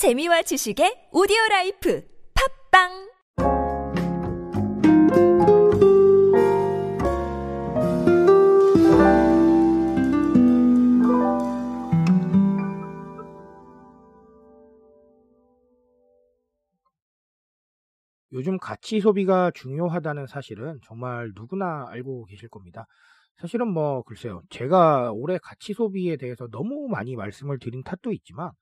재미와 지식의 오디오 life 팟빵 요즘 가치 소비가 중요하다는 사실은 정말 누구나 알고 계실 겁니다. 사실은 뭐 글쎄요. 제가 올해 가치 소비에 대해서 너무 많이 말씀을 드린 탓도 있지만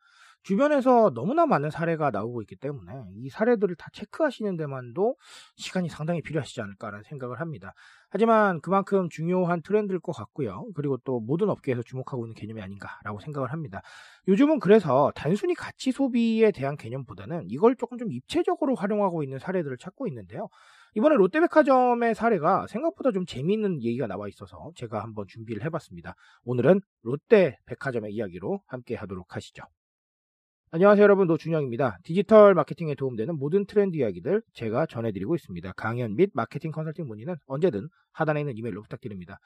주변에서 너무나 많은 사례가 나오고 있기 때문에 이 사례들을 다 체크하시는 데만도 시간이 상당히 필요하시지 않을까라는 생각을 합니다. 하지만 그만큼 중요한 트렌드일 것 같고요. 그리고 또 모든 업계에서 주목하고 있는 개념이 아닌가라고 생각을 합니다. 요즘은 그래서 단순히 가치 소비에 대한 개념보다는 이걸 조금 좀 입체적으로 활용하고 있는 사례들을 찾고 있는데요. 이번에 롯데백화점의 사례가 생각보다 좀 재미있는 얘기가 나와 있어서 제가 한번 준비를 해봤습니다. 오늘은 롯데백화점의 이야기로 함께 하도록 하시죠. 안녕하세요 여러분 노준영입니다. 디지털 마케팅에 도움되는 모든 트렌드 이야기들 제가 전해드리고 있습니다. 강연 및 마케팅 컨설팅 문의는 언제든 하단에 있는 이메일로 부탁드립니다.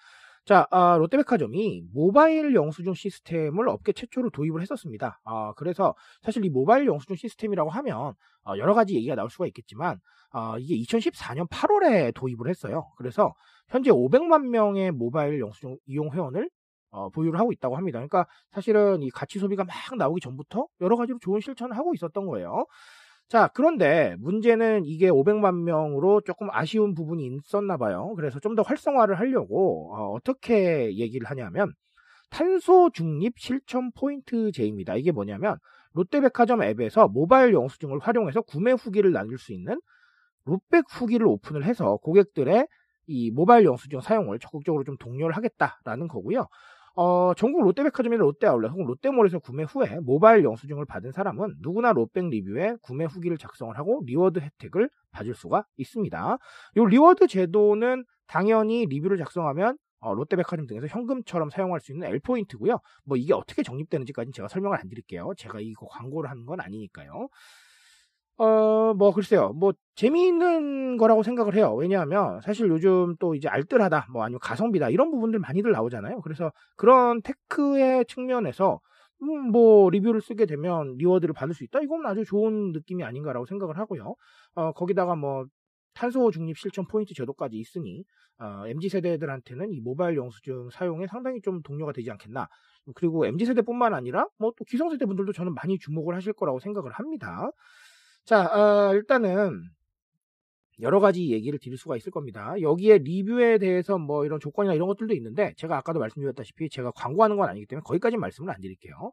자, 아, 롯데백화점이 모바일 영수증 시스템을 업계 최초로 도입을 했었습니다. 아, 그래서 사실 이 모바일 영수증 시스템이라고 하면 어, 여러 가지 얘기가 나올 수가 있겠지만 어, 이게 2014년 8월에 도입을 했어요. 그래서 현재 500만 명의 모바일 영수증 이용 회원을 어, 보유를 하고 있다고 합니다. 그러니까 사실은 이 가치 소비가 막 나오기 전부터 여러 가지로 좋은 실천을 하고 있었던 거예요. 자, 그런데 문제는 이게 500만 명으로 조금 아쉬운 부분이 있었나 봐요. 그래서 좀 더 활성화를 하려고 어, 떻게 얘기를 하냐면 탄소 중립 실천 포인트 제입니다. 이게 뭐냐면 롯데백화점 앱에서 모바일 영수증을 활용해서 구매 후기를 나눌 수 있는 롯백 후기를 오픈을 해서 고객들의 이 모바일 영수증 사용을 적극적으로 좀 독려를 하겠다라는 거고요. 어, 전국 롯데백화점이나 롯데아울렛 혹은 롯데몰에서 구매 후에 모바일 영수증을 받은 사람은 누구나 롯백 리뷰에 구매 후기를 작성을 하고 reward 혜택을 받을 수가 있습니다. 이 reward 제도는 당연히 리뷰를 작성하면 어, 롯데백화점 등에서 현금처럼 사용할 수 있는 L포인트고요. 뭐 이게 어떻게 적립되는지까지는 제가 설명을 안 드릴게요. 제가 이거 광고를 하는 건 아니니까요. 어, 뭐, 글쎄요. 뭐, 재미있는 거라고 생각을 해요. 왜냐하면, 사실 요즘 또 이제 알뜰하다, 뭐, 아니면 가성비다, 이런 부분들 많이들 나오잖아요. 그래서 그런 테크의 측면에서, 음, 뭐, 리뷰를 쓰게 되면 reward를 받을 수 있다? 이건 아주 좋은 느낌이 아닌가라고 생각을 하고요. 어, 거기다가 뭐, 탄소 중립 실천 포인트 제도까지 있으니, 어, MZ세대들한테는 이 모바일 영수증 사용에 상당히 좀 독려가 되지 않겠나. 그리고 MZ세대뿐만 아니라, 뭐, 또 기성세대 분들도 저는 많이 주목을 하실 거라고 생각을 합니다. 자, 어, 일단은 여러 가지 얘기를 드릴 수가 있을 겁니다. 여기에 리뷰에 대해서 뭐 이런 조건이나 이런 것들도 있는데 제가 아까도 말씀드렸다시피 제가 광고하는 건 아니기 때문에 거기까지 말씀을 안 드릴게요.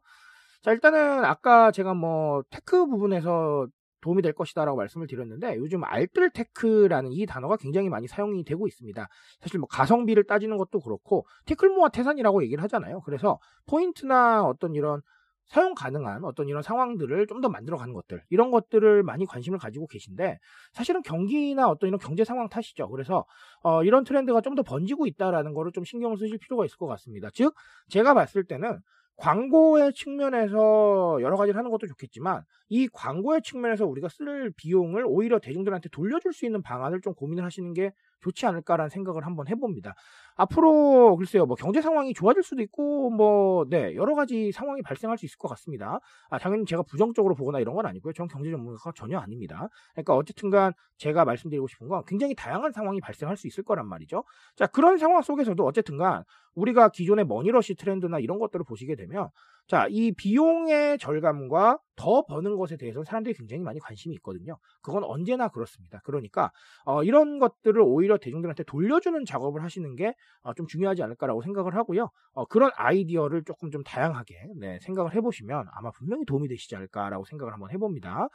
자, 일단은 아까 제가 뭐 테크 부분에서 도움이 될 것이다라고 말씀을 드렸는데 요즘 알뜰 테크라는 이 단어가 굉장히 많이 사용이 되고 있습니다. 사실 뭐 가성비를 따지는 것도 그렇고 티끌 모아 태산이라고 얘기를 하잖아요. 그래서 포인트나 어떤 이런 사용 가능한 어떤 이런 상황들을 좀 더 만들어가는 것들 이런 것들을 많이 관심을 가지고 계신데 사실은 경기나 어떤 이런 경제 상황 탓이죠. 그래서 어, 이런 트렌드가 좀 더 번지고 있다라는 거를 좀 신경을 쓰실 필요가 있을 것 같습니다. 즉 제가 봤을 때는 광고의 측면에서 여러 가지를 하는 것도 좋겠지만 이 광고의 측면에서 우리가 쓸 비용을 오히려 대중들한테 돌려줄 수 있는 방안을 좀 고민을 하시는 게 좋지 않을까라는 생각을 한번 해봅니다. 앞으로 글쎄요, 뭐 경제 상황이 좋아질 수도 있고 뭐 네, 여러 가지 상황이 발생할 수 있을 것 같습니다. 아, 당연히 제가 부정적으로 보거나 이런 건 아니고요. 전 경제 전문가가 전혀 아닙니다. 그러니까 어쨌든간 제가 말씀드리고 싶은 건 굉장히 다양한 상황이 발생할 수 있을 거란 말이죠. 자, 그런 상황 속에서도 어쨌든간 우리가 기존의 머니러시 트렌드나 이런 것들을 보시게 되면 자, 이 비용의 절감과 더 버는 것에 대해서 사람들이 굉장히 많이 관심이 있거든요. 그건 언제나 그렇습니다. 그러니까 어, 이런 것들을 오히려 대중들한테 돌려주는 작업을 하시는 게좀 어, 중요하지 않을까라고 생각을 하고요. 어, 그런 아이디어를 조금 좀 다양하게 네, 생각을 해보시면 아마 분명히 도움이 되시지 않을까라고 생각을 한번 해봅니다.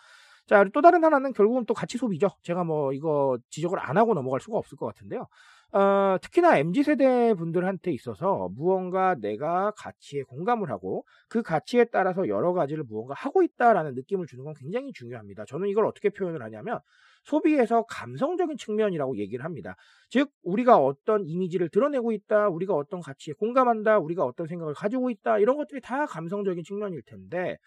자, 또 다른 하나는 결국은 또 가치 소비죠. 제가 뭐 이거 지적을 안 하고 넘어갈 수가 없을 것 같은데요. 어, 특히나 MZ세대 분들한테 있어서 무언가 내가 가치에 공감을 하고 그 가치에 따라서 여러 가지를 무언가 하고 있다라는 느낌을 주는 건 굉장히 중요합니다. 저는 이걸 어떻게 표현을 하냐면 소비에서 감성적인 측면이라고 얘기를 합니다. 즉, 우리가 어떤 이미지를 드러내고 있다, 우리가 어떤 가치에 공감한다, 우리가 어떤 생각을 가지고 있다, 이런 것들이 다 감성적인 측면일 텐데,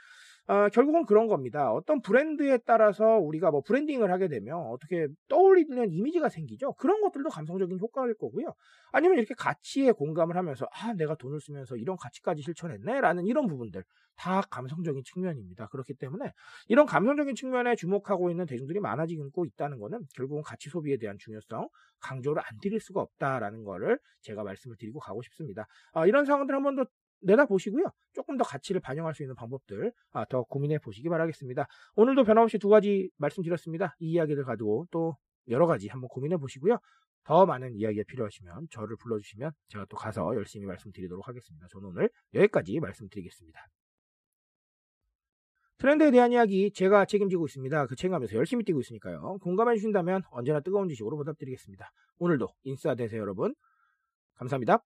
어, 결국은 그런 겁니다. 어떤 브랜드에 따라서 우리가 뭐 브랜딩을 하게 되면 어떻게 떠올리는 이미지가 생기죠. 그런 것들도 감성적인 효과일 거고요. 아니면 이렇게 가치에 공감을 하면서 아 내가 돈을 쓰면서 이런 가치까지 실천했네라는 이런 부분들 다 감성적인 측면입니다. 그렇기 때문에 이런 감성적인 측면에 주목하고 있는 대중들이 많아지고 있다는 것은 결국은 가치 소비에 대한 중요성 강조를 안 드릴 수가 없다라는 거를 제가 말씀을 드리고 가고 싶습니다. 아, 이런 상황들 한 번 더 내다보시고요. 조금 더 가치를 반영할 수 있는 방법들 아, 더 고민해 보시기 바라겠습니다. 오늘도 변함없이 두 가지 말씀드렸습니다. 이 이야기를 가지고 또 여러 가지 한번 고민해 보시고요. 더 많은 이야기가 필요하시면 저를 불러주시면 제가 또 가서 열심히 말씀드리도록 하겠습니다. 저는 오늘 여기까지 말씀드리겠습니다. 트렌드에 대한 이야기 제가 책임지고 있습니다. 그 책임감에서 열심히 뛰고 있으니까요. 공감해 주신다면 언제나 뜨거운 지식으로 보답드리겠습니다. 오늘도 인싸 되세요 여러분. 감사합니다.